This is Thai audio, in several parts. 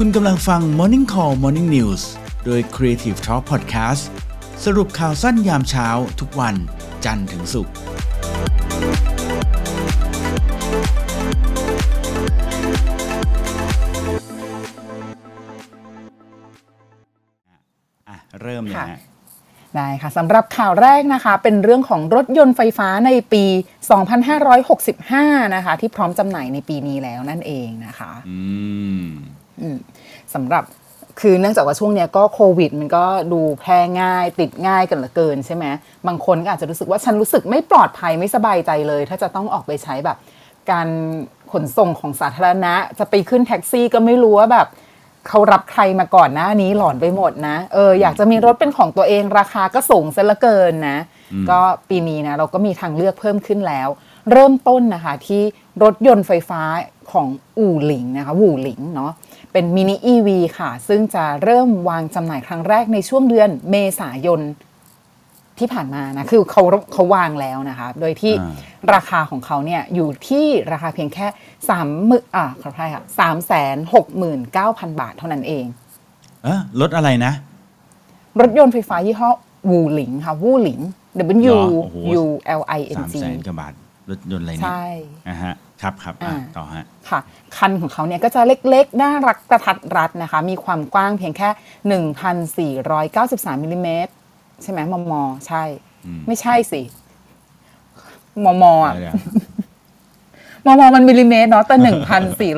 คุณกำลังฟัง Morning Call Morning News โดย Creative Talk Podcast สรุปข่าวสั้นยามเช้าทุกวันจันทร์ถึงศุกร์อะเริ่มเลยค่ะฮะได้ค่ะสำหรับข่าวแรกนะคะ เป็นเรื่องของรถยนต์ไฟฟ้าในปี 2565 นะคะ ที่พร้อมจำหน่ายในปีนี้แล้วนั่นเองนะคะ อืมอืม สำหรับคือเนื่องจากว่าช่วงเนี้ยก็โควิด มันก็ดูแพร่ง่ายติดง่ายกันเหลือเกินใช่ไหมบางคนก็อาจจะรู้สึกว่าฉันรู้สึกไม่ปลอดภัยไม่สบายใจเลย ถ้าจะต้องออกไปใช้แบบ การขนส่งของสาธารณะ จะไปขึ้นแท็กซี่ก็ไม่รู้ว่าแบบเขารับใครมาก่อนหน้านี้หลอนไปหมดนะเอออยากจะมีรถเป็นของตัวเองราคาก็สูงซะเหลือเกินนะ ก็ปีนี้นะเราก็มีทางเลือกเพิ่มขึ้นแล้ว เริ่มต้นนะคะที่รถยนต์ไฟฟ้าของอู่หลิงนะคะวู่หลิงเนาะ เป็นมินิ EV ค่ะ ซึ่งจะเริ่มวางจำหน่ายครั้งแรกในช่วงเดือนเมษายนที่ผ่านมานะ คือเขาเขาวางแล้วนะคะ โดยที่อ่าราคาของเขาเนี่ยอยู่ที่ราคาเพียงแค่สามหมื่นอ่าขออภัยค่ะสามแสนหกหมื่นเก้าพันบาทเท่านั้นเองเออรถอะไรนะ รถยนต์ไฟฟ้ายี่ห้อวูหลิงค่ะวูหลิง W หรอโอ้โห U L I N สาม G แสนกว่าบาทรถยนต์อะไรเนี่ยใช่นะฮะ ครับครับอะอ่า ต่อฮะ ค่ะคันของเขาเนี่ยก็จะเล็กๆ น่ารักกระทัดรัดนะคะ มีความกว้างเพียงแค่ 1,493มิลลิเมตรใช่ไหมมม ใช่ อืม ไม่ใช่สิ มมอะเดี๋ยวมมมันมิลลิเมตรเนาะแต่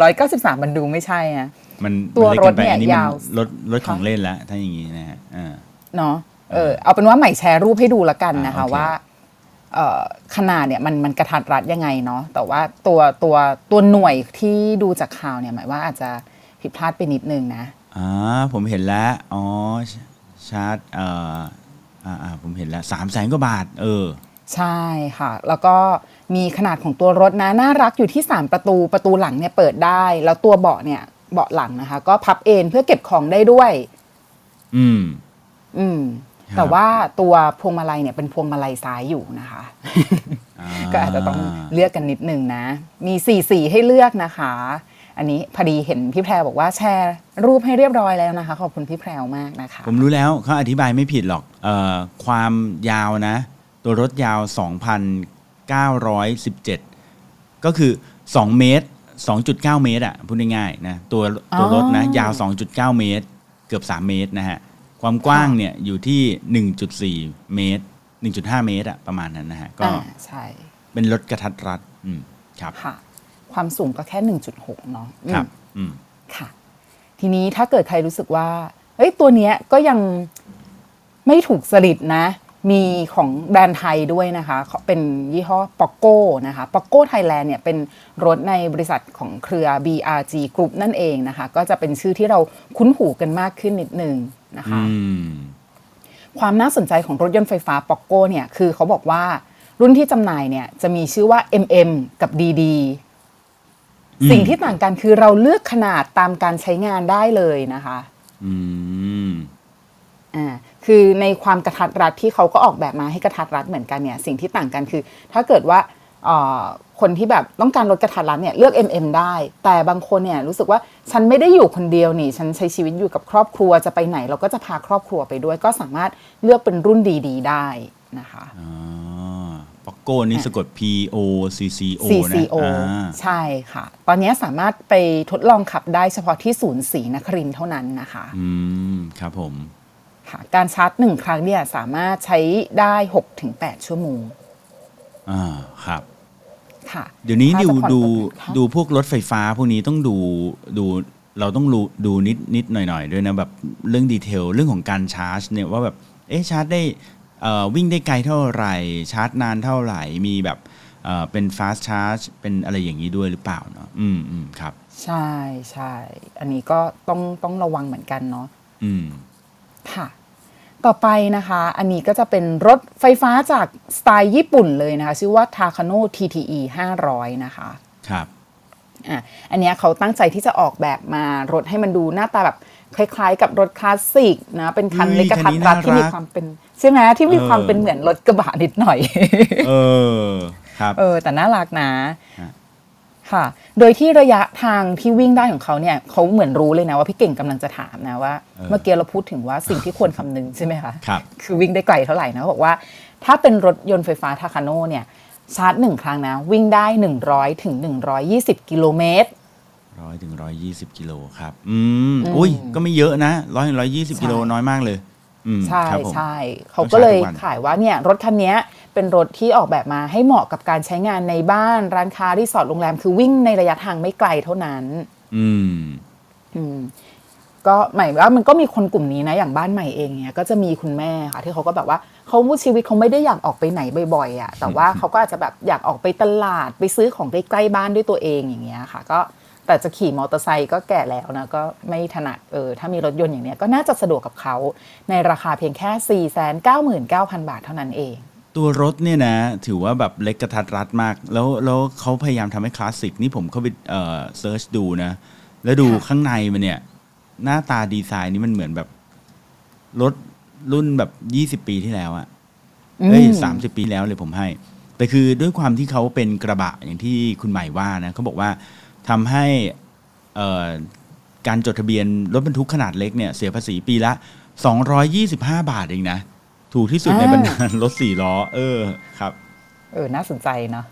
1,493 มันดูไม่ใช่อะ มันตัวมันล็กรถกิไปเนี่ยอัมัยาว รถรถของเล่นแล้วถ้าอย่างงี้นะฮะอ่า เนาะเออเอาเป็นว่าใหม่แชร์รูปให้ดูละกันนะคะอ่าโอเค ว่าเอ่อ ขนาดเนี่ยมันมันกระทัดรัดยังไงเนาะแต่ว่าตัวตัวตัวหน่วยที่ดูจากข่าวเนี่ยหมายว่าอาจจะผิดพลาดไปนิดนึงนะอ่าผมเห็นแล้วอ๋อชชาร์จเอ่ออ่าอ่าผมเห็นแล้วสามแสนกว่าบาท เออ ใช่ค่ะ แล้วก็มีขนาดของตัวรถนะน่ารักอยู่ที่ 3 ประตูประตูหลังเนี่ยเปิดได้ แล้วตัวเบาะเนี่ยเบาะหลังนะคะ ก็พับเอนเพื่อเก็บของได้ด้วย อืม อืมครับ แต่ว่าตัวพวงมาลัยเนี่ยเป็นพวงมาลัยซ้ายอยู่นะคะ ก็อาจจะต้องเลือกกันนิดนึงนะ มีสี่สีให้เลือกนะคะ อันนี้พอดีเห็นพี่แพรบอกว่าแชร์รูปให้เรียบร้อยแล้วนะคะ ขอบคุณพี่แพรวมากนะคะ ผมรู้แล้วเขาอธิบายไม่ผิดหรอกเอ่อความยาวนะ ตัวรถยาว 2,917 ก็คือ 2 เมตร 2.9 เมตรอะพูดง่ายๆนะตัวตัวรถนะอ๋อยาว 2.9 เมตร เกือบ 3 เมตรนะฮะ ความกว้างเนี่ยอยู่ที่ 1.4 เมตร 1.5 เมตรอะประมาณนั้นนะฮะก็อ่าใช่เป็นรถกระทัดรัดอืมครับค่ะ ความสูงก็แค่ 1.6 เนาะอืมครับอืมค่ะ ทีนี้ถ้าเกิดใครรู้สึกว่าเอ้ยตัวเนี้ยก็ยังไม่ถูกสลิดนะ มีของแบรนด์ไทยด้วยนะคะเขาเป็นยี่ห้อ p o c o นะคะ p o c o Thailand เนี่ยเป็นรถในบริษัทของเครือ BRG Group นั่นเองนะคะ ก็จะเป็นชื่อที่เราคุ้นหูกันมากขึ้นนิดนึง นะคะอืมความน่าสนใจของรถยนต์ไฟฟ้า p o c o เนี่ยคือเขาบอกว่ารุ่นที่จำหน่ายเนี่ยจะมีชื่อว่า MM กับ DD อืมสิ่งที่ต่างกันคือเราเลือกขนาดตามการใช้งานได้เลยนะคะอืมอ่าคือในความกระทัดรัดที่เขาก็ออกแบบมาให้กระทัดรัดเหมือนกันเนี่ย สิ่งที่ต่างกันคือ ถ้าเกิดว่าเอ่อ คนที่แบบต้องการลดกระทัดรัดเนี่ยเลือก MM ได้ แต่บางคนเนี่ยรู้สึกว่าฉันไม่ได้อยู่คนเดียวนี่ ฉันใช้ชีวิตอยู่กับครอบครัวจะไปไหน เราก็จะพาครอบครัวไปด้วย ก็สามารถเลือกเป็นรุ่นดี ๆ ได้นะคะอ๋อปอกโก้นี่สะกด P O C C O นะ CCO อ่าใช่ค่ะ ตอนนี้สามารถไปทดลองขับได้เฉพาะที่ศูนย์ศรีนครินทร์เท่านั้นนะคะ อืม ครับผมค่ะการชาร์จหนึ่งครั้งเนี่ยสามารถใช้ได้ 6-8 ชั่วโมง อ่า ครับ ค่ะเดี๋ยวนี้ถ้าดูจะผ่อนดูค่ะดูพวกรถไฟฟ้าพวกนี้ต้องดูดูเราต้องรู้ดูนิดนิดหน่อยหน่อยด้วยนะแบบเรื่องดีเทลเรื่องของการชาร์จเนี่ยว่าแบบเอ๊ะชาร์จได้เอ่อวิ่งได้ไกลเท่าไหร่ชาร์จนานเท่าไหร่มีแบบเอ่อเป็น fast charge เป็นอะไรอย่างนี้ด้วยหรือเปล่าเนาะอืมอืมครับ ใช่ใช่อันนี้ก็ต้องต้องระวังเหมือนกันเนาะอืมค่ะ ต่อไปนะคะ อันนี้ก็จะเป็นรถไฟฟ้าจากสไตล์ญี่ปุ่นเลยนะคะ ชื่อว่า Takano TTE 500 นะคะ ครับอะอันเนี้ยเขาตั้งใจที่จะออกแบบมารถให้มันดูหน้าตาแบบคล้ายๆ กับรถคลาสสิกนะ เป็นคันอุ้ยเล็กกระทัดคัรันดนี้ที่มีน่ารักความเป็นใช่ไหมที่มีความเออเป็นเหมือนรถกระบะนิดหน่อย เออ ครับ เออ แต่น่ารักนะฮะ ค่ะ โดยที่ระยะทางที่วิ่งได้ของเขาเนี่ยเขาเหมือนรู้เลยนะว่าพี่เก่งกำลังจะถามนะว่าเออเมื่อกี้เราพูดถึงว่าสิ่งที่ควรคำนึงใช่ไหมคะครับคือวิ่งได้ไกลเท่าไหร่นะเขาบอกว่า ถ้าเป็นรถยนต์ไฟฟ้าทาคาโน่เนี่ยชาร์จหนึ่งครั้งนะ วิ่งได้ 100ถึง120 กิโลเมตรร้อยถึงร้อยยี่สิบกิโลครับ อืมอุ้ย ก็ไม่เยอะนะร้อยถึงร้อยยี่สิบใช่กิโลน้อยมากเลยอืมใช่ครับผมใช่เขาก็เลยต้องใช้ทุกวันขายว่าเนี่ยรถคันเนี้ย เป็นรถที่ออกแบบมาให้เหมาะกับการใช้งานในบ้านร้านค้าที่สอดโรงแรม คือวิ่งในระยะทางไม่ไกลเท่านั้น อืม อืม ก็หมายว่ามันก็มีคนกลุ่มนี้นะ อย่างบ้านใหม่เองเนี่ยก็จะมีคุณแม่ค่ะ ที่เขาก็แบบว่าเขาชีวิตเขาไม่ได้อยากออกไปไหนบ่อยๆอะ แต่ว่าเขาก็อาจจะแบบอยากออกไปตลาดไปซื้อของใกล้ๆบ้านด้วยตัวเองอย่างเงี้ยค่ะ ก็แต่จะขี่มอเตอร์ไซค์ก็แก่แล้วนะ ก็ไม่ถนัดเออถ้ามีรถยนต์อย่างเนี้ยก็น่าจะสะดวกกับเขาในราคาเพียงแค่ 4 9 9 0 0 0 บาทเท่านั้นเอง ตัวรถเนี่ยนะ ถือว่าแบบเล็กกระทัดรัดมาก แล้วแล้วเขาพยายามทำให้คลาสสิกนี่ผมเข้าไปเอ่อ search ดูนะ แล้วดูค่ะข้างในมันเนี่ย หน้าตาดีไซน์นี่มันเหมือนแบบ รถรุ่นแบบยี่สิบปีที่แล้วอะเอ้ยสามสิบปีแล้วเลยผมให้ แต่คือด้วยความที่เขาเป็นกระบะอย่างที่คุณใหม่ว่านะเขาบอกว่าทำให้เอ่อการจดทะเบียนรถบรรทุกขนาดเล็กเนี่ยเสียภาษีปีละ 225 บาทเองนะ ถูกที่สุดในบรรดารถสี่ล้อ เออครับ เออ น่าสนใจเนาะ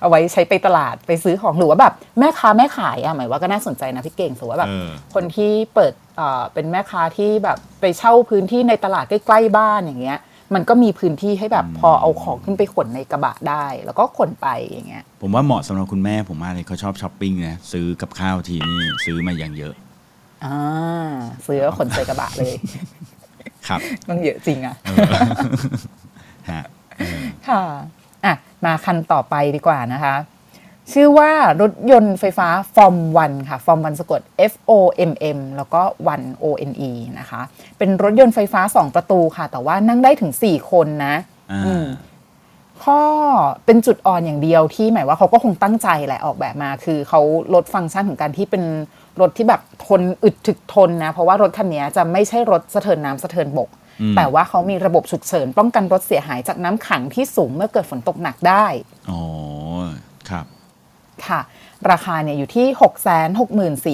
เอาไว้ใช้ไปตลาดไปซื้อของหรือว่าแบบแม่ค้าแม่ขายอะหมายว่าก็น่าสนใจนะพี่เก่งสมมติว่าแบบเออคนที่เปิดเอ่อเป็นแม่ค้าที่แบบไปเช่าพื้นที่ในตลาดใกล้ๆบ้านอย่างเงี้ย มันก็มีพื้นที่ให้แบบพอเอาของขึ้นไปขนในกระบะได้ แล้วก็ขนไปอย่างเงี้ย ผมว่าเหมาะสำหรับคุณแม่ผมมากเลยเขาชอบช้อปปิ้งนะซื้อกับข้าวทีนี่ซื้อมาอย่างเยอะอ่าซื้อแล้วขนใส่กระบะเลย ครับมันเยอะจริงอะเออฮะค่ะอะ มาคันต่อไปดีกว่านะคะ ชื่อว่ารถยนต์ไฟฟ้าฟอร์มวันค่ะฟอร์มวันสะกด F O M M แล้วก็วัน O N E นะคะ เป็นรถยนต์ไฟฟ้า 2 ประตูค่ะ แต่ว่านั่งได้ถึง 4 คนนะอ่าอืมข้อเป็นจุดอ่อนอย่างเดียวที่หมายว่าเขาก็คงตั้งใจแหละออกแบบมา คือเขาลดฟังก์ชันของการที่เป็น รถที่แบบทนอึดถึกทนนะ เพราะว่ารถคันนี้จะไม่ใช่รถสะเทินน้ำสะเทินบกอืมแต่ว่าเขามีระบบฉุกเฉินป้องกันรถเสียหายจากน้ำขังที่สูงเมื่อเกิดฝนตกหนักได้อ๋อครับค่ะ ราคาเนี่ยอยู่ที่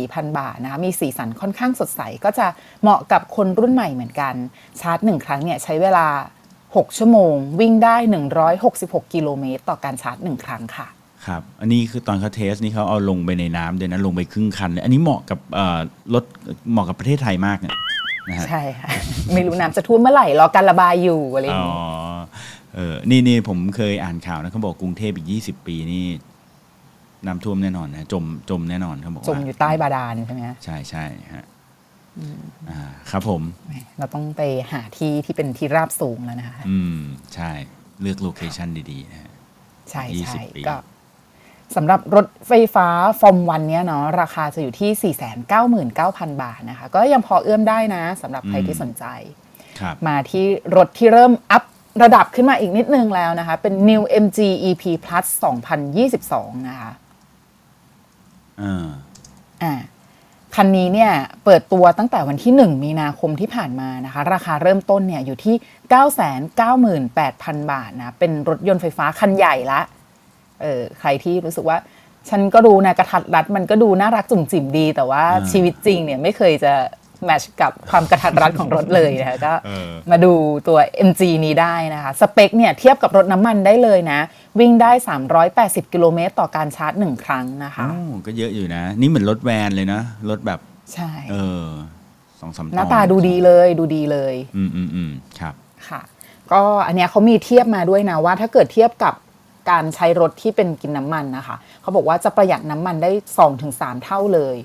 664,000 บาทนะคะ มีสีสันค่อนข้างสดใส ก็จะเหมาะกับคนรุ่นใหม่เหมือนกัน ชาร์จหนึ่งครั้งเนี่ยใช้เวลา 6 ชั่วโมง วิ่งได้ 166 กิโลเมตรต่อการชาร์จหนึ่งครั้งค่ะ ครับ อันนี้คือตอนเขาเทสนี่เขาเอาลงไปในน้ำด้วยนะลงไปครึ่งคันเลยอันนี้เหมาะกับเอ่อรถเหมาะกับประเทศไทยมากเนี่ยนะฮะใช่ค่ะ ไม่รู้น้ำจะท่วมเมื่อไหร่รอการระบายอยู่อะไรอย่างอ๋อนี้เออนี่นี่ผมเคยอ่านข่าวนะเขาบอกกรุงเทพอีก20ปีนี่น้ำท่วมแน่นอนนะจมจมแน่นอนเขาบอกจมว่าอยู่ใต้บาดาลใช่ไหมคะใช่ใช่ฮะอ่าครับผม เราต้องไปหาที่ที่เป็นที่ราบสูงแล้วนะคะ อืม ใช่เลือกโลเคชันดีๆนะฮะใช่ยี่ใช่สิบปีก็ สำหรับรถไฟฟ้าฟอร์มวันเนี้ยเนาะราคาจะอยู่ที่ 499,000 บาทนะคะ ก็ยังพอเอื้อมได้นะสำหรับใครที่สนใจครับมาที่รถที่เริ่มอัพระดับขึ้นมาอีกนิดนึงแล้วนะคะ เป็น New MG EP Plus 2022 นะคะอ่าอ่าคันนี้เนี่ยเปิดตัวตั้งแต่วันที่ 1 มีนาคมที่ผ่านมานะคะ ราคาเริ่มต้นเนี่ยอยู่ที่ 998,000 บาทนะ เป็นรถยนต์ไฟฟ้าคันใหญ่ละ เออใครที่รู้สึกว่า ฉันก็ดูนะกระทัดรัดมันก็ดูน่ารักจุ่มจิ๋มดี แต่ว่าอ่าชีวิตจริงเนี่ยไม่เคยจะแมทช์กับความกระทัดรัดของรถเลยนะคะก็เออมาดูตัว MG นี้ได้นะคะ สเปคเนี่ยเทียบกับรถน้ำมันได้เลยนะ วิ่งได้ 380 กิโลเมตรต่อการชาร์จหนึ่งครั้งนะคะโอ้ก็เยอะอยู่นะ นี่เหมือนรถแวนเลยนะ รถแบบใช่เออสองสามหน้าตาดูดีเลยดูดีเลย อืมอืมอืมครับค่ะ ก็อันเนี้ยเขามีเทียบมาด้วยนะว่าถ้าเกิดเทียบกับ การใช้รถที่เป็นกินน้ำมันนะคะ เขาบอกว่าจะประหยัดน้ำมันได้2-3เท่าเลย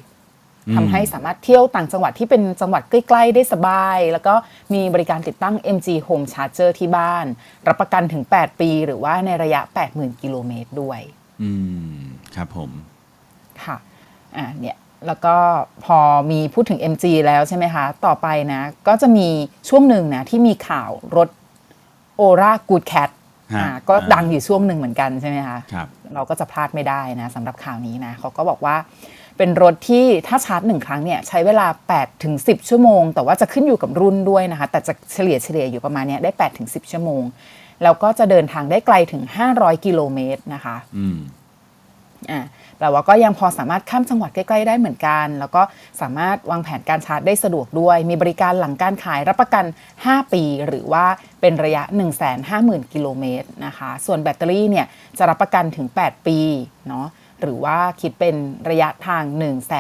อืมทำให้สามารถเที่ยวต่างจังหวัดที่เป็นจังหวัดใกล้ๆ ได้สบาย แล้วก็มีบริการติดตั้ง MG Home Charger ที่บ้าน รับประกันถึง 8 ปี หรือว่าในระยะ 80,000 กิโลเมตรด้วย อืม ครับผม ค่ะ อ่า เนี่ย แล้วก็พอมีพูดถึง MG แล้วใช่ไหมคะ ต่อไปนะ ก็จะมีช่วงหนึ่งนะ ที่มีข่าวรถ Ora Good Cat ฮะ อ่าก็อ่าดังอยู่ช่วงหนึ่งเหมือนกันใช่ไหมคะครับเราก็จะพลาดไม่ได้นะสำหรับข่าวนี้นะเขาก็บอกว่าเป็นรถที่ถ้าชาร์จหนึ่งครั้งเนี่ยใช้เวลา8ถึง10 ชั่วโมง แต่ว่าจะขึ้นอยู่กับรุ่นด้วยนะคะ แต่จะเฉลี่ยเฉลี่ยอยู่ประมาณเนี้ยได้8ถึง10 ชั่วโมง แล้วก็จะเดินทางได้ไกลถึง 500 กิโลเมตรนะคะ อืมอ่า แปลว่าก็ยังพอสามารถข้ามจังหวัดใกล้ๆได้เหมือนกัน แล้วก็สามารถวางแผนการชาร์จได้สะดวกด้วย มีบริการหลังการขายรับประกัน 5 ปี หรือว่าเป็นระยะ 150,000 กิโลเมตรนะคะ ส่วนแบตเตอรี่เนี่ยจะรับประกันถึง 8 ปีเนาะหรือว่าคิดเป็นระยะทาง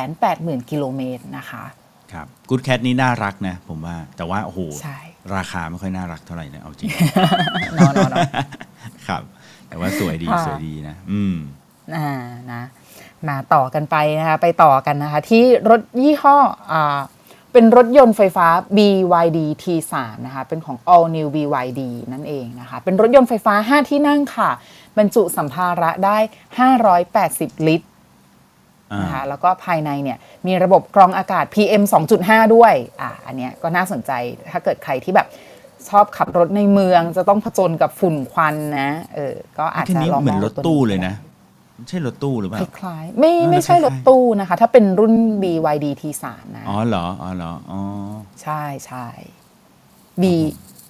180,000 กิโลเมตรนะคะครับกูดแคทนี่น่ารักนะผมว่าแต่ว่าโอ้โหใช่ราคาไม่ค่อยน่ารักเท่าไหร่นะเอาจริงเนอะเนอะเนอะครับ แต่ว่าสวยดีค่ะสวยดีนะ อืมอ่านะ มาต่อกันไปนะคะไปต่อกันนะคะ ที่รถยี่ห้ออ่าเป็นรถยนต์ไฟฟ้า BYD T3 นะคะ เป็นของ All New BYD นั่นเองนะคะ เป็นรถยนต์ไฟฟ้า 5 ที่นั่งค่ะ บรรจุสัมภาระได้ 580 ลิตรอ่านะคะแล้วก็ภายในเนี่ยมีระบบกรองอากาศ PM 2.5 ด้วย อะอันเนี้ยก็น่าสนใจถ้าเกิดใครที่แบบชอบขับรถในเมืองจะต้องผจญกับฝุ่นควันนะ เออ ก็อาจทีจะนี้ลองเหมือนงรถตู้เลยนะไม่ ใช่รถตู้หรือเปคล่าล้ายๆ ไม่เออไม่ใช่คล้ายๆรถตู้นะคะ ถ้าเป็นรุ่น BYD T3 นะ อ๋อเหรอ อ๋อเหรอ อ๋อ ใช่ใช่ B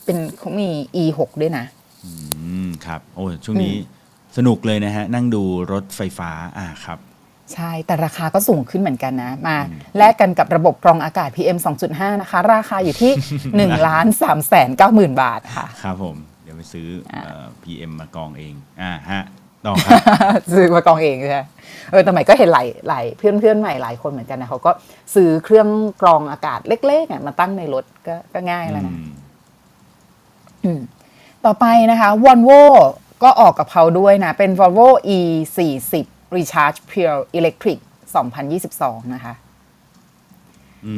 เป็นเขามี E6 ด้วยนะ อืม ครับ โอ้ยช่วงนี้สนุกเลยนะฮะ นั่งดูรถไฟฟ้า อ่า ครับ ใช่ แต่ราคาก็สูงขึ้นเหมือนกันนะ มาแลกกันกับระบบกรองอากาศ PM 2.5 นะคะ ราคาอยู่ที่ 1 ล้าน3แสน9หมื่นบาทค่ะ ครับผม เดี๋ยวไปซื้อเอ่อ PM มากองเอง อ่าฮะ ต่อครับ ซื้อมากองเองใช่ไหมเออแต่ใหม่ก็เห็นหลายหลายเพื่อนเพื่อนใหม่หลายคนเหมือนกันนะเขาก็ซื้อเครื่องกรองอากาศเล็กๆอะมาตั้งในรถก็ก็ง่ายแล้วนะอืมอืมต่อไปนะคะ Volvo ก็ออกกับเขาด้วยนะ เป็น Volvo E 4 0 Recharge Pure Electric 2022 นะคะ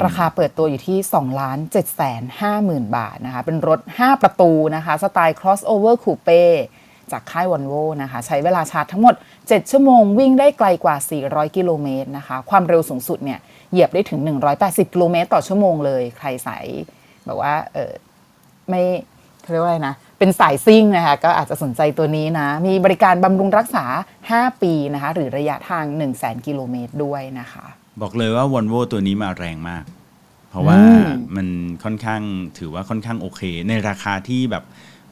ราคาเปิดตัวอยู่ที่ 2 ล้าน7แสน5หมื่นบาทนะคะ เป็นรถ 5 ประตูนะคะ สไตล์ crossover coupe จากค่าย Volvo นะคะ ใช้เวลาชาร์จทั้งหมด 7 ชั่วโมงวิ่งได้ไกลกว่า 400 กิโลเมตรนะคะ ความเร็วสูงสุดเนี่ยเหยียบได้ถึง 180 กิโลเมตรต่อชั่วโมงเลย ใครสายแบบว่าเออไม่เขาเรียกว่าอะไรนะเป็นสายซิ่งนะคะก็อาจจะสนใจตัวนี้นะ มีบริการบำรุงรักษา 5 ปีนะคะ หรือระยะทาง 1 0 0 0 0 0 กิโลเมตรด้วยนะคะ บอกเลยว่า Volvo ตัวนี้มาแรงมาก เพราะว่าอืมมันค่อนข้างถือว่าค่อนข้างโอเค ในราคาที่แบบ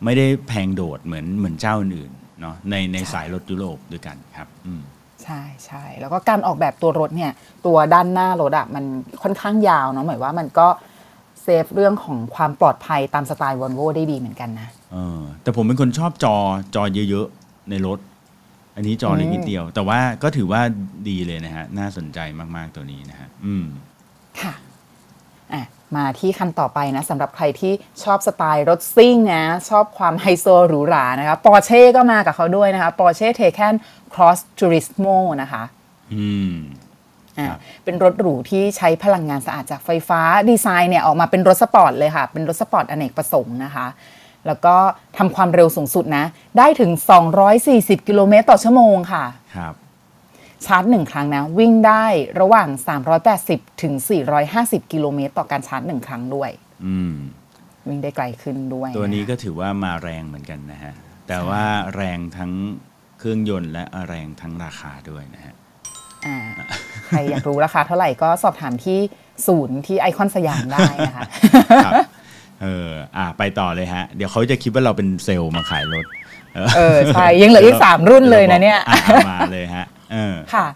ไม่ได้แพงโดดเหมือนเหมือนเจ้าอื่นๆเนาะในในสายรถยุโรปด้วยกันครับอืมใช่ใช่แล้วก็การออกแบบตัวรถเนี่ย ตัวด้านหน้ารถอะมันค่อนข้างยาวเนาะหมายว่ามันก็เซฟเรื่องของความปลอดภัยตามสไตล์วอลโวได้ดีเหมือนกันนะเออแต่ผมเป็นคนชอบจอจอเยอะๆ ในรถ อันนี้จอเล็กนิดเดียว แต่ว่าก็ถือว่าดีเลยนะฮะ น่าสนใจมากๆตัวนี้นะฮะ อืมค่ะอะ มาที่คันต่อไปนะสำหรับใครที่ชอบสไตล์รถซิ่งนะ ชอบความไฮโซหรูหรานะคะปอร์เช่ก็มากับเขาด้วยนะคะปอร์เช่เท a n Cross Turismo นะคะอืมอะครับเป็นรถหรูที่ใช้พลังงานสะอาดจากไฟฟ้าดีไซน์เนี่ยออกมาเป็นรถสปอร์ตเลยค่ะ เป็นรถสปอร์ตอเนกประสงค์นะคะ แล้วก็ทำความเร็วสูงสุดนะ ได้ถึง 240 กิโลเมตรต่อชั่วโมงค่ะ ครับ ชาร์จหนึ่งครั้งนะ วิ่งได้ระหว่าง 380 ถึง 450 กิโลเมตร ต่อการชาร์จหนึ่งครั้งด้วย อืม วิ่งได้ไกลขึ้นด้วยตัวนี้อะก็ถือว่ามาแรงเหมือนกันนะฮะ แต่ว่าแรงทั้งเครื่องยนต์และแรงทั้งราคาด้วยนะฮะอ่าใครอยากรู้ราคาเท่าไหร่ก็สอบถามที่ศูนย์ที่ไอคอนสยามได้นะคะครับเอออะไปต่อเลยฮะ เดี๋ยวเขาจะคิดว่าเราเป็นเซลล์มาขายรถ เออ ใช่ ยังเหลืออีกสามรุ่นเลยนะเนี่ยอ่ามาเลยฮะ เออ ค่ะ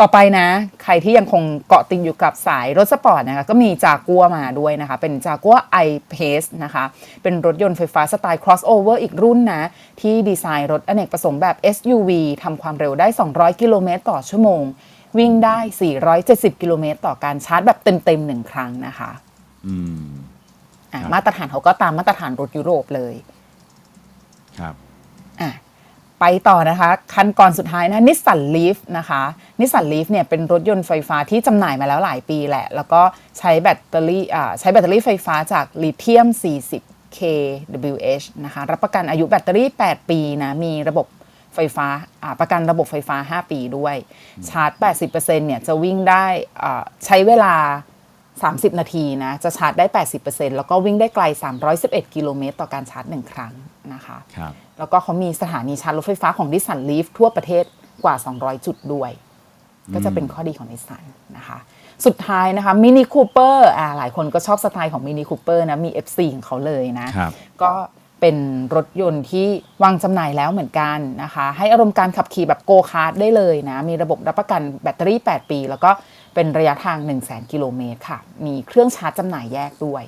ต่อไปนะ ใครที่ยังคงเกาะติดอยู่กับสายรถสปอร์ตนะคะ ก็มีจากัวร์มาด้วยนะคะ เป็นจากัว ร์ I-Pace นะคะ เป็นรถยนต์ไฟฟ้าสไตล์ crossover อีกรุ่นนะ ที่ดีไซน์รถอเนกประสงค์แบบ SUV ทำความเร็วได้ 200 กิโลเมตรต่อชั่วโมง วิ่งได้ 470 กิโลเมตรต่อการชาร์จแบบเต็มๆหนึ่งครั้งนะคะอืมอะครับมาตรฐานเขาก็ตามมาตรฐานรถยุโรปเลย ครับ อะ ไปต่อนะคะคันก่อนสุดท้ายนะ Nissan Leaf นะคะ Nissan Leaf เนี่ยเป็นรถยนต์ไฟฟ้าที่จำหน่ายมาแล้วหลายปีแหละ แล้วก็ใช้แบตเตอรี่อ่าใช้แบตเตอรี่ไฟฟ้าจากลิเธียม 40 kWh นะคะรับประกันอายุแบตเตอรี่ 8 ปีนะมีระบบไฟฟ้าอ่าประกันระบบไฟฟ้า 5 ปีด้วย ชาร์จ 80%เนี่ยจะวิ่งได้อ่าใช้เวลา 30 นาทีนะ จะชาร์จได้ 80%แล้วก็วิ่งได้ไกล 311 กิโลเมตรต่อการชาร์จ 1 ครั้งนะคะครับ แล้วก็เขามีสถานีชาร์จรถไฟฟ้าของ Nissan Leaf ทั่วประเทศกว่า 200 จุดด้วย ก็จะเป็นข้อดีของนิสสันนะคะ สุดท้ายนะคะ Mini Cooper อ่าหลายคนก็ชอบสไตล์ของมินิคูเปอร์นะมี F4 ของเขาเลยนะครับก็เป็นรถยนต์ที่วางจำหน่ายแล้วเหมือนกันนะคะ ให้อารมณ์การขับขี่แบบโกคาร์ทได้เลยนะ มีระบบรับประกันแบตเตอรี่ 8 ปี แล้วก็เป็นระยะทาง 1 0 0 0 0แกิโลเมตรค่ะ มีเครื่องชาร์จจำหน่ายแยกด้วย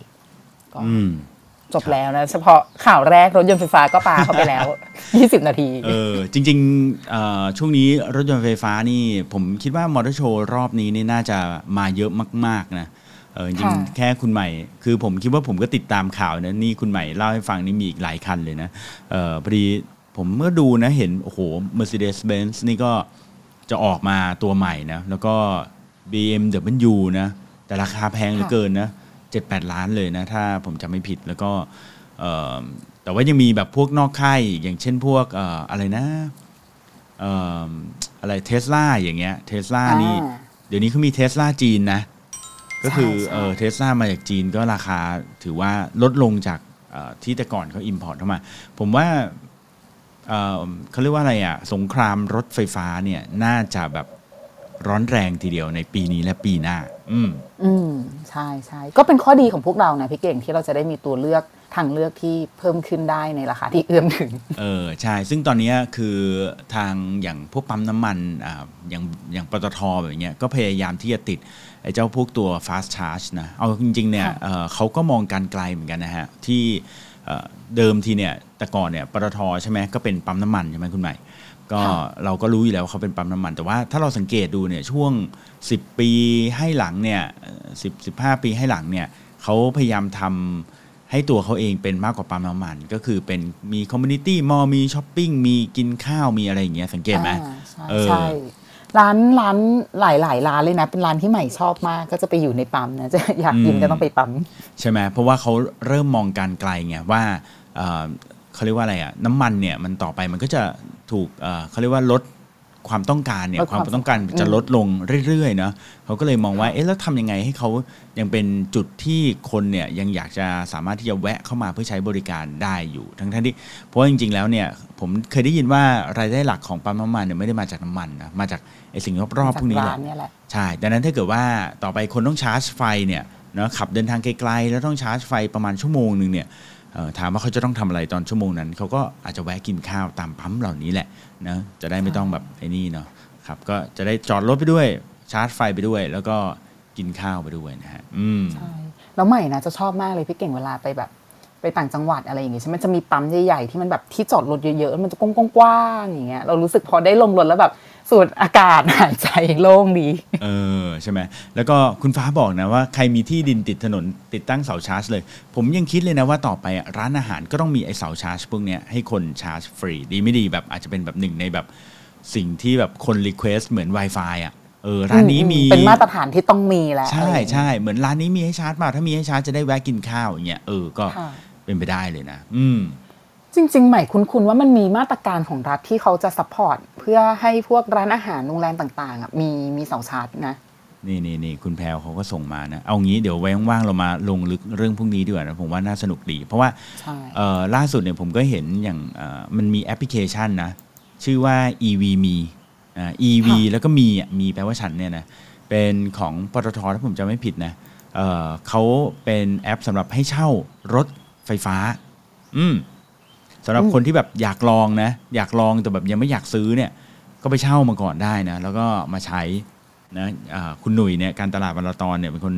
ก็อืม จบแล้วนะเฉพาะข่าวแรกรถยนต์ไฟฟ้าก็ปาเข้าไปแล้ว 20 นาที เออ จริงๆเอ่อช่วงนี้รถยนต์ไฟฟ้านี่ ผมคิดว่ามอเตอร์โชว์รอบนี้นี่น่าจะมาเยอะมาก ๆ นะเออจริงค่ะๆแค่คุณใหม่ คือผมคิดว่าผมก็ติดตามข่าวนะนี่คุณใหม่เล่าให้ฟังนี่มีอีกหลายคันเลยนะเออพอดีผมเมื่อดูนะเห็น โอ้โห Mercedes-Benz นี่ก็จะออกมาตัวใหม่นะ แล้วก็ BMW นะ แต่ราคาแพงเหลือเกินนะ 7-8 ล้านเลยนะ ถ้าผมจำไม่ผิดแล้วก็เอ่อแต่ว่ายังมีแบบพวกนอกค่ายอีกอย่างเช่นพวกเอ่ออะไรนะเอ่ออะไรเทสลาอย่างเงี้ยเทสลานี่อ่าเดี๋ยวนี้เขามีเทสลาจีนนะ ก็คือใช่ใช่เออเทสลามาจากจีนก็ราคาถือว่าลดลงจากเอ่อที่แต่ก่อนเขาอิมพอร์ตเข้ามา ผมว่าเอ่อเขาเรียกว่าอะไรอะ สงครามรถไฟฟ้าเนี่ย น่าจะแบบ ร้อนแรงทีเดียวในปีนี้และปีหน้า อืม อืมใช่ใช่ก็เป็นข้อดีของพวกเรานะพี่เก่งที่เราจะได้มีตัวเลือกทางเลือกที่เพิ่มขึ้นได้ในราคาที่เอื้อมถึง เออใช่ ซึ่งตอนเนี้ยคือทางอย่างพวกปั๊มน้ำมันอ่าอย่างอย่างปตทแบบเนี้ยก็พยายามที่จะติดไอ้เจ้าพวกตัว fast charge นะ เอาจริงๆเนี่ยค่ะเอ่อเขาก็มองการไกลเหมือนกันนะฮะ ที่เอ่อเดิมทีเนี่ยแต่ก่อนเนี่ยปตทใช่ไหมก็เป็นปั๊มน้ำมันใช่ไหมคุณใหม่ ก็เราก็รู้อยู่แล้วว่าเขาเป็นปั๊มน้ำมัน แต่ว่าถ้าเราสังเกตดูเนี่ยช่วง 10 ปีให้หลังเนี่ยสิบสิบห้าปีให้หลังเนี่ยเขาพยายามทำให้ตัวเขาเองเป็นมากกว่าปั๊มน้ำมัน ก็คือเป็นมี community mall มีช้อปปิ้งมีกินข้าวมีอะไรอย่างเงี้ยสังเกตไหมอ่าใช่เออใช่ร้านร้านหลายหลายร้านเลยนะ เป็นร้านที่ใหม่ชอบมาก ก็จะไปอยู่ในปั๊มนะจะอยากกินก็ต้องไปปั๊มใช่ไหมเพราะว่าเขาเริ่มมองการไกลไงว่าเอ่อเขาเรียกว่าอะไรอะน้ำมันเนี่ยมันต่อไปมันก็จะ ถูกเอ่อเขาเรียกว่าลดความต้องการเนี่ยลดความความต้องการจะลดลงเรื่อยๆเนาะเขาก็เลยมองว่าเอ๊ะแล้วทำยังไงให้เขายังเป็นจุดที่คนเนี่ยยังอยากจะสามารถที่จะแวะเข้ามาเพื่อใช้บริการได้อยู่ทั้งๆที่เพราะว่าจริงๆแล้วเนี่ยผมเคยได้ยินว่ารายได้หลักของปั๊มน้ำมันเนี่ยไม่ได้มาจากน้ำมันนะมาจากไอ้สิ่งรอบๆพวกนี้แหร้าละนเนี่ยแหละใช่ดังนั้นถ้าเกิดว่าต่อไปคนต้องชาร์จไฟเนี่ยเนาะขับเดินทางไกลๆแล้วต้องชาร์จไฟประมาณชั่วโมงหนึ่งเนี่ยเอ่อ ถามว่าเขาจะต้องทำอะไรตอนชั่วโมงนั้น เขาก็อาจจะแวะกินข้าวตามปั๊มเหล่านี้แหละนะจะได้ไม่ต้องแบบไอ้นี่เนาะครับก็จะได้จอดรถไปด้วยชาร์จไฟไปด้วย แล้วก็กินข้าวไปด้วยนะฮะอืมใช่แล้วใหม่นะจะชอบมากเลยพี่เก่งเวลาไปแบบไปต่างจังหวัดอะไรอย่างเงี้ยใช่ไหมจะมีปั๊มใหญ่ๆที่มันแบบที่จอดรถเยอะๆมันจะกว้างๆอย่างเงี้ยเรารู้สึกพอได้ลงรถแล้วแบบ สูดอากาศหายใจใจโล่งดี เออใช่ไหมแล้วก็คุณฟ้าบอกนะว่าใครมีที่ดินติดถนนติดตั้งเสาชาร์จเลย ผมยังคิดเลยนะว่าต่อไปอะร้านอาหารก็ต้องมีไอ้เสาชาร์จพวกเนี้ยให้คนชาร์จฟรีดีไม่ดีแบบอาจจะเป็นแบบหนึ่งในแบบสิ่งที่แบบคน request เหมือน Wi-Fi อะเออร้านนี้มีเป็นมาตรฐานที่ต้องมีแล้ว ใช่อะไรอย่างเงี้ยใช่เหมือนร้านนี้มีให้ชาร์จเปล่าถ้ามีให้ชาร์จจะได้แวะกินข้าวอย่างเงี้ยเออก็ค่ะเป็นไปได้เลยนะ อืม จริง ๆ ใหม่คุ้นๆว่ามันมีมาตรการของรัฐที่เขาจะ support เพื่อให้พวกร้านอาหารโรงแรมต่างๆอะมีมีเสาชาร์จนะ นี่นี่นี่คุณแพลวเขาก็ส่งมานะ เอางี้เดี๋ยวไว้ว่างๆเรามาลงลึกเรื่องพวกนี้ดีกว่านะผมว่าน่าสนุกดี เพราะว่าใช่ เอ่อล่าสุดเนี่ยผมก็เห็นอย่างเอ่อมันมีแอปพลิเคชันนะ ชื่อว่า EV Me อ่า EV ค่ะ แล้วก็ Me อะ Me แปลว่าฉันเนี่ยนะ เป็นของปตทถ้าผมจำไม่ผิดนะเอ่อเขาเป็นแอปสำหรับให้เช่ารถไฟฟ้า อืม สำหรับคนที่แบบอยากลองนะ อยากลองแต่แบบยังไม่อยากซื้อเนี่ย ก็ไปเช่ามาก่อนได้นะ แล้วก็มาใช้นะอ่าคุณหนุ่ยเนี่ยการตลาดบรรลตอนเนี่ยเป็นคน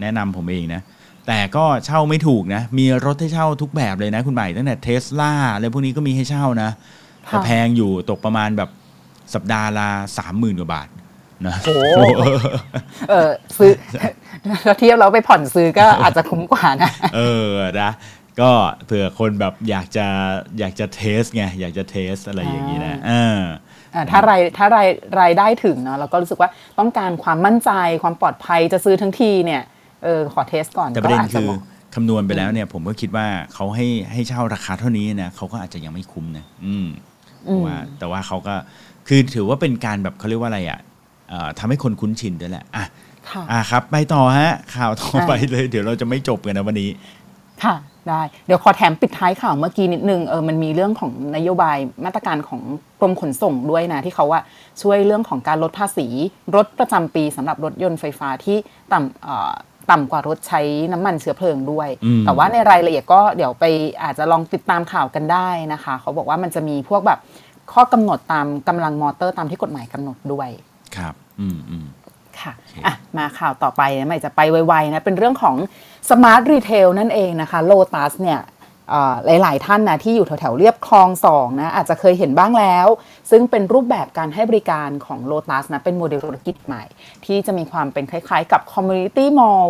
แนะนำผมเองนะ แต่ก็เช่าไม่ถูกนะ มีรถให้เช่าทุกแบบเลยนะคุณใหม่ตั้งแต่เทสลาอะไรพวกนี้ก็มีให้เช่านะแต่ค่ะแพงอยู่ตกประมาณแบบสัปดาห์ละสามหมื่นกว่าบาทนะโอ้เออซื้อเราเทียบเราไปผ่อนซื้อก็อาจจะคุ้มกว่านะ เออนะ ก็เผื่อคนแบบอยากจะอยากจะเทสไงอยากจะเทสอะไรอย่างนี้นะเอออ่าถ้ารายถ้ารายรายได้ถึงเนาะเราก็รู้สึกว่าต้องการความมั่นใจความปลอดภัยจะซื้อทั้งทีเนี่ยเออขอเทสก่อนแต่ประเด็นก็าจจะคือหมาะคำนวณไปแล้วเนี่ย ผมก็คิดว่าเขาให้ให้เช่าราคาเท่านี้นะเขาก็อาจจะยังไม่คุ้มนะอืมเพราะว่าแต่ว่าเขาก็คือถือว่าเป็นการแบบเขาเรียกว่าอะไรอะเอ่อทำให้คนคุ้นชินด้วยแหละอะค่ะอะครับ ไปต่อฮะ ข่าวต่อไปเลย เดี๋ยวเราจะไม่จบกันนะวันนี้ ค่ะ ได้เดี๋ยวขอแถมปิดท้ายข่าวเมื่อกี้นิดนึงเออมันมีเรื่องของนโยบายมาตรการของกรมขนส่งด้วยนะ ที่เขาว่าช่วยเรื่องของการลดภาษี รถประจำปีสำหรับรถยนต์ไฟฟ้าที่ต่ำเอ่อต่ำกว่ารถใช้น้ำมันเชื้อเพลิงด้วยอืมแต่ว่าในรายละเอียดก็เดี๋ยวไปอาจจะลองติดตามข่าวกันได้นะคะ เขาบอกว่ามันจะมีพวกแบบข้อกำหนดตามกำลังมอเตอร์ตามที่กฎหมายกำหนดด้วย ครับ อืมอืม ค่ะอะ มาข่าวต่อไปนะใหม่จะไปไวๆนะ เป็นเรื่องของ Smart Retail นั่นเองนะคะ Lotus เนี่ยเอ่อหลาย ๆ ท่านนะที่อยู่แถวๆเรียบคลองสองนะอาจจะเคยเห็นบ้างแล้ว ซึ่งเป็นรูปแบบการให้บริการของ Lotus นะเป็นโมเดลธุรกิจใหม่ ที่จะมีความเป็นคล้าย ๆ กับ Community Mall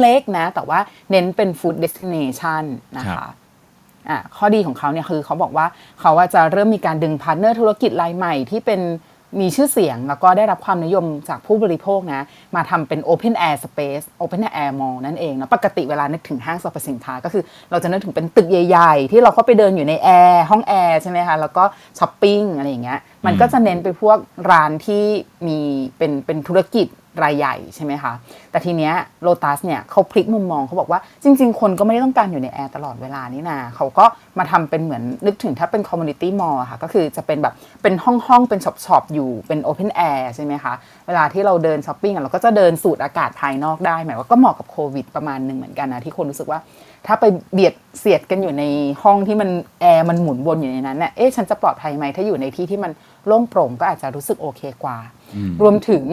เล็ก ๆ นะ แต่ว่าเน้นเป็น Food Destination นะคะครับอะข้อดีของเขาเนี่ยคือเขาบอกว่าเขาว่าจะเริ่มมีการดึง partner ธุรกิจรายใหม่ที่เป็น มีชื่อเสียงแล้วก็ได้รับความนิยมจากผู้บริโภคนะ มาทำเป็น Open Air Space Open Air Mall นั่นเองนะปกติเวลานึกถึงห้างสรรพสินค้า ก็คือเราจะนึกถึงเป็นตึกใหญ่ๆ ที่เราเข้าไปเดินอยู่ในแอร์ห้องแอร์ใช่ไหมคะ แล้วก็ช้อปปิ้งอะไรอย่างเงี้ยมันก็จะเน้นไปพวกร้านที่มีเป็นเป็นธุรกิจ รายใหญ่ใช่ไหมคะ แต่ทีเนี้ยโ o ตัสเนี่ยเขาพลิกมุมมองเขาบอกว่าจริง ๆ คนก็ไม่ได้ต้องการอยู่ในแอร์ตลอดเวลานี่นาเขาก็มาทำเป็นเหมือนนึกถึงถ้าเป็น community mall ค่ะ ก็คือจะเป็นแบบเป็นห้องห้องๆเป็น shop shop อยู่เป็น open air ใช่ไหมคะ เวลาที่เราเดินช้อปปิ้งอะเราก็จะเดินสูดอากาศภายนอกได้ใหม่ว่าก็เหมาะกับโควิดประมาณหนึ่งเหมือนกันนะที่คนรู้สึกว่าถ้าไปเบียดเสียดกันอยู่ในห้องที่มันแอร์มันหมุนวนอยู่ในนั้นเนี่ยเอ๊ะฉันจะปลอดภัยไหมถ้าอยู่ในที่ที่มันโล่งโปร่งก็อาจจะรู้สึกโอเคกว่า รวมถึง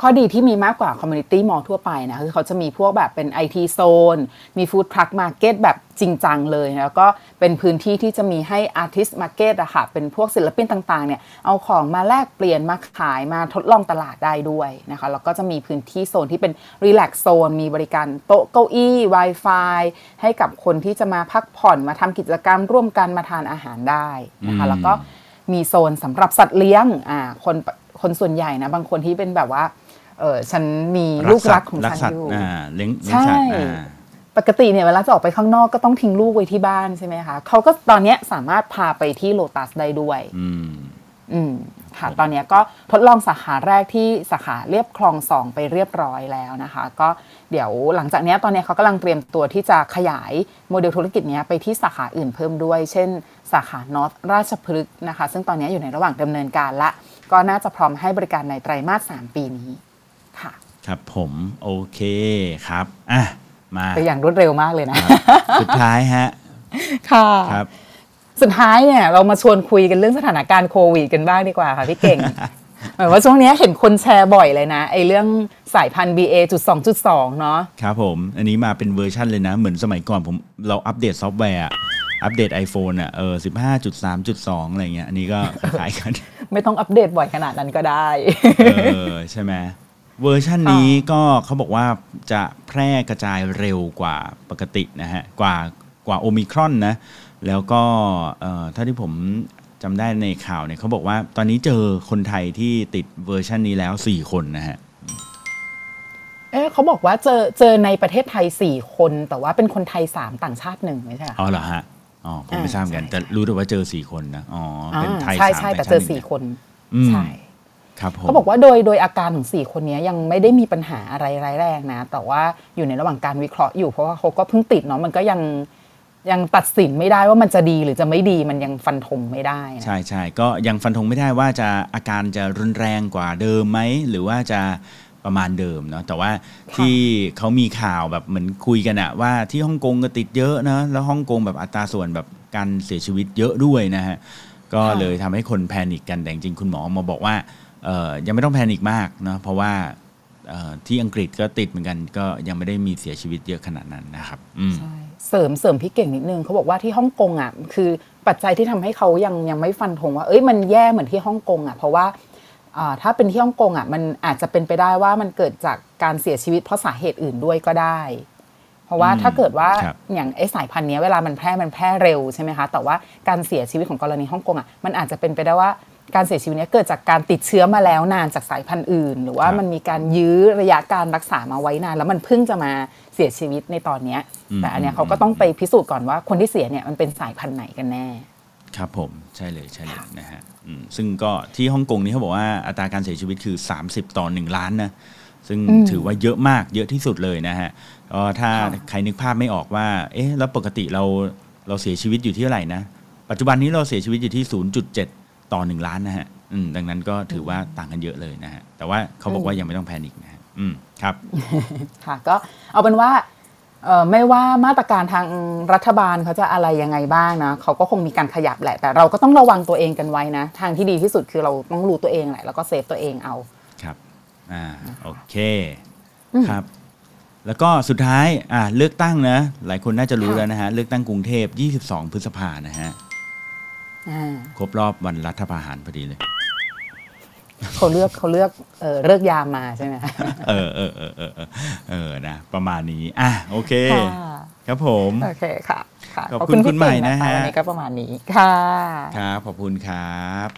ข้อดีที่มีมากกว่า community mall ทั่วไปนะคือเขาจะมีพวกแบบเป็น IT Zone มี food truck market แบบจริงจังเลยนะแล้วก็เป็นพื้นที่ที่จะมีให้ artist market อะค่ะ เป็นพวกศิลปินต่างๆเนี่ยเอาของมาแลกเปลี่ยนมาขายมาทดลองตลาดได้ด้วยนะคะ แล้วก็จะมีพื้นที่โซนที่เป็น relax zone มีบริการโต๊ะเก้าอี้ Wi-Fi ให้กับคนที่จะมาพักผ่อนมาทำกิจกรรมร่วมกันมาทานอาหารได้นะคะแล้วก็มีโซนสำหรับสัตว์เลี้ยงอ่าคนคนส่วนใหญ่นะบางคนที่เป็นแบบว่า เออฉันมีลูกรักของรัฉันสัตอว์ยู่อ่าเลี้ยงเลี้ยงสัตว์ใช่อ่าปกติเนี่ยเวลาจะออกไปข้างนอกก็ต้องทิ้งลูกไว้ที่บ้านใช่ไหมคะเขาก็ตอนเนี้ยสามารถพาไปที่โลตัสได้ด้วยอืมอืมค่ะตอนเนี้ยก็ทดลองสาขาแรกที่สาขาเรียบคลองสองไปเรียบร้อยแล้วนะคะ ก็เดี๋ยวหลังจากเนี้ยตอนเนี้ยเขากำลังเตรียมตัวที่จะขยายโมเดลธุรกิจเนี้ยไปที่สาขาอื่นเพิ่มด้วย เช่น สาขานอตราชพฤกษ์นะคะ ซึ่งตอนเนี้ยอยู่ในระหว่างดำเนินการละ ก็น่าจะพร้อมให้บริการในไตรมาส3ปีนี้ ค่ะครับผมโอเคครับอะมาไปอย่างรวดเร็วมากเลยนะ สุดท้ายฮะ ค่ะครับ สุดท้ายเนี่ยเรามาชวนคุยกันเรื่องสถานการณ์โควิดกันบ้างดีกว่าค่ะพี่เก่งหมายว่าช่วงนี้เห็นคนแชร์บ่อยเลยนะไอ้เรื่องสายพันธุ์ BA จุดสองจุดสองเนาะครับผม อันนี้มาเป็นเวอร์ชันเลยนะ เหมือนสมัยก่อนผมเราอัปเดตซอฟต์แวร์อะอัปเดต iPhone อะเออสิบห้าจุดสามจุดสองอะไรเงี้ยอันนี้ก็คล้ายๆกัน ไม่ต้องอัปเดตบ่อยขนาดนั้นก็ได้ เออ ใช่ไหม เวอร์ชันนี้ก็เขาบอกว่าจะแพร่กระจายเร็วกว่าปกตินะฮะกว่ากว่าโอมิครอนนะแล้วก็เอ่อถ้าที่ผมจำได้ในข่าวเนี่ยเขาบอกว่าตอนนี้เจอคนไทยที่ติดเวอร์ชันนี้แล้ว 4 คนนะฮะเอ๊ะเขาบอกว่าเจอเจอในประเทศไทย 4 คน แต่ว่าเป็นคนไทย 3 ต่างชาติหนึ่งไม่ใช่เหรออ๋อเหรอฮะอ๋อผมไม่อ่าทราบเหมือนกันใช่แต่รู้แต่ว่าเจอ 4 คนนะอ๋อเป็นไทยใช่สามใช่แต่ชาเจอหนึ่งสี่คนอืมใช่ครับผม เขาบอกว่าโดยโดยอาการของ 4 คนนี้ยังไม่ได้มีปัญหาอะไรร้ายแรงนะ แต่ว่าอยู่ในระหว่างการวิเคราะห์อยู่เพราะว่าเขาก็เพิ่งติดเนาะมันก็ยังยังตัดสินไม่ได้ว่ามันจะดีหรือจะไม่ดีมันยังฟันธงไม่ได้นะใช่ใช่ก็ยังฟันธงไม่ได้ว่าจะอาการจะรุนแรงกว่าเดิมไหมหรือว่าจะประมาณเดิมเนาะแต่ว่าที่เขามีข่าวแบบเหมือนคุยกันอะว่าที่ฮ่องกงก็ติดเยอะนะแล้วฮ่องกงแบบอัตราส่วนแบบการเสียชีวิตเยอะด้วยนะฮะก็เลยทำให้คนแพนิคกันแต่จริงๆคุณหมอมาบอกว่าเอ่อ ยังไม่ต้องแพนิคมากเนาะเพราะว่าเอ่อที่อังกฤษก็ติดเหมือนกัน ก็ยังไม่ได้มีเสียชีวิตเยอะขนาดนั้นนะครับอืมใช่เสริมเสริมพี่เก่งนิดนึงเขาบอกว่าที่ฮ่องกงอะคือปัจจัยที่ทำให้เขายังยังไม่ฟันธงว่าเอ้ยมันแย่เหมือนที่ฮ่องกงอะเพราะว่าอ่าถ้าเป็นที่ฮ่องกงอะมันอาจจะเป็นไปได้ว่ามันเกิดจากการเสียชีวิตเพราะสาเหตุอื่นด้วยก็ได้ เพราะว่าอืมถ้าเกิดว่าครับอย่างไอ้สายพันธุ์เนี้ยเวลามันแพร่มันแพร่เร็วใช่ไหมคะแต่ว่าการเสียชีวิตของกรณีฮ่องกงอะมันอาจจะเป็นไปได้ว่า การเสียชีวิตเนี้ยเกิดจากการติดเชื้อมาแล้วนานจากสายพันธุ์อื่น หรือว่ามันมีการยื้อระยะการรักษามาไว้นาน แล้วมันเพิ่งจะมาเสียชีวิตในตอนเนี้ยอืมแต่อันเนี้ยเขาก็ต้องไปพิสูจน์ก่อนว่าคนที่เสียเนี่ยมันเป็นสายพันธุ์ไหนกันแน่ ครับผมใช่เลยใช่เลยนะฮะอืมซึ่งก็ที่ฮ่องกงนี่เขาบอกว่าอัตราการเสียชีวิตคือ 30 ต่อ 1 ล้านนะซึ่งอืมถือว่าเยอะมากเยอะที่สุดเลยนะฮะก็ถ้าค่ะใครนึกภาพไม่ออกว่า เอ๊ะแล้วปกติเราเราเสียชีวิตอยู่ที่เท่าไหร่นะปัจจุบันนี้เราเสียชีวิตอยู่ที่ 0.7 ต่อ1ล้านนะฮะอืมดังนั้นก็ถือว่าต่างกันเยอะเลยนะฮะแต่ว่าเขาบอกว่ายังไม่ต้องแพนิคนะฮะอืมครับค่ะก็เอาเป็นว่าเอ่อไม่ว่ามาตรการทางรัฐบาลเขาจะอะไรยังไงบ้างนะเขาก็คงมีการขยับแหละ แต่เราก็ต้องระวังตัวเองกันไว้นะ ทางที่ดีที่สุดคือเราต้องรู้ตัวเองแหละแล้วก็เซฟตัวเองเอาครับอ่าโอเคครับแล้วก็สุดท้ายอ่าเลือกตั้งนะ หลายคนน่าจะรู้ค่ะแล้วนะฮะ เลือกตั้งกรุงเทพ 22 พฤษภานะฮะอ่า ครบรอบวันรัฐประหารพอดีเลยเขาเลือกเขาเลือกเออเลือกยามมาใช่ไหมเออเออเออเออเออเออนะ ประมาณนี้อะโอเคค่ะครับผมโอเคค่ะค่ะขอบคุณคุณใหม่พี่เก่งนะฮะวันนี้ก็ประมาณนี้ค่ะครับขอบคุณครับ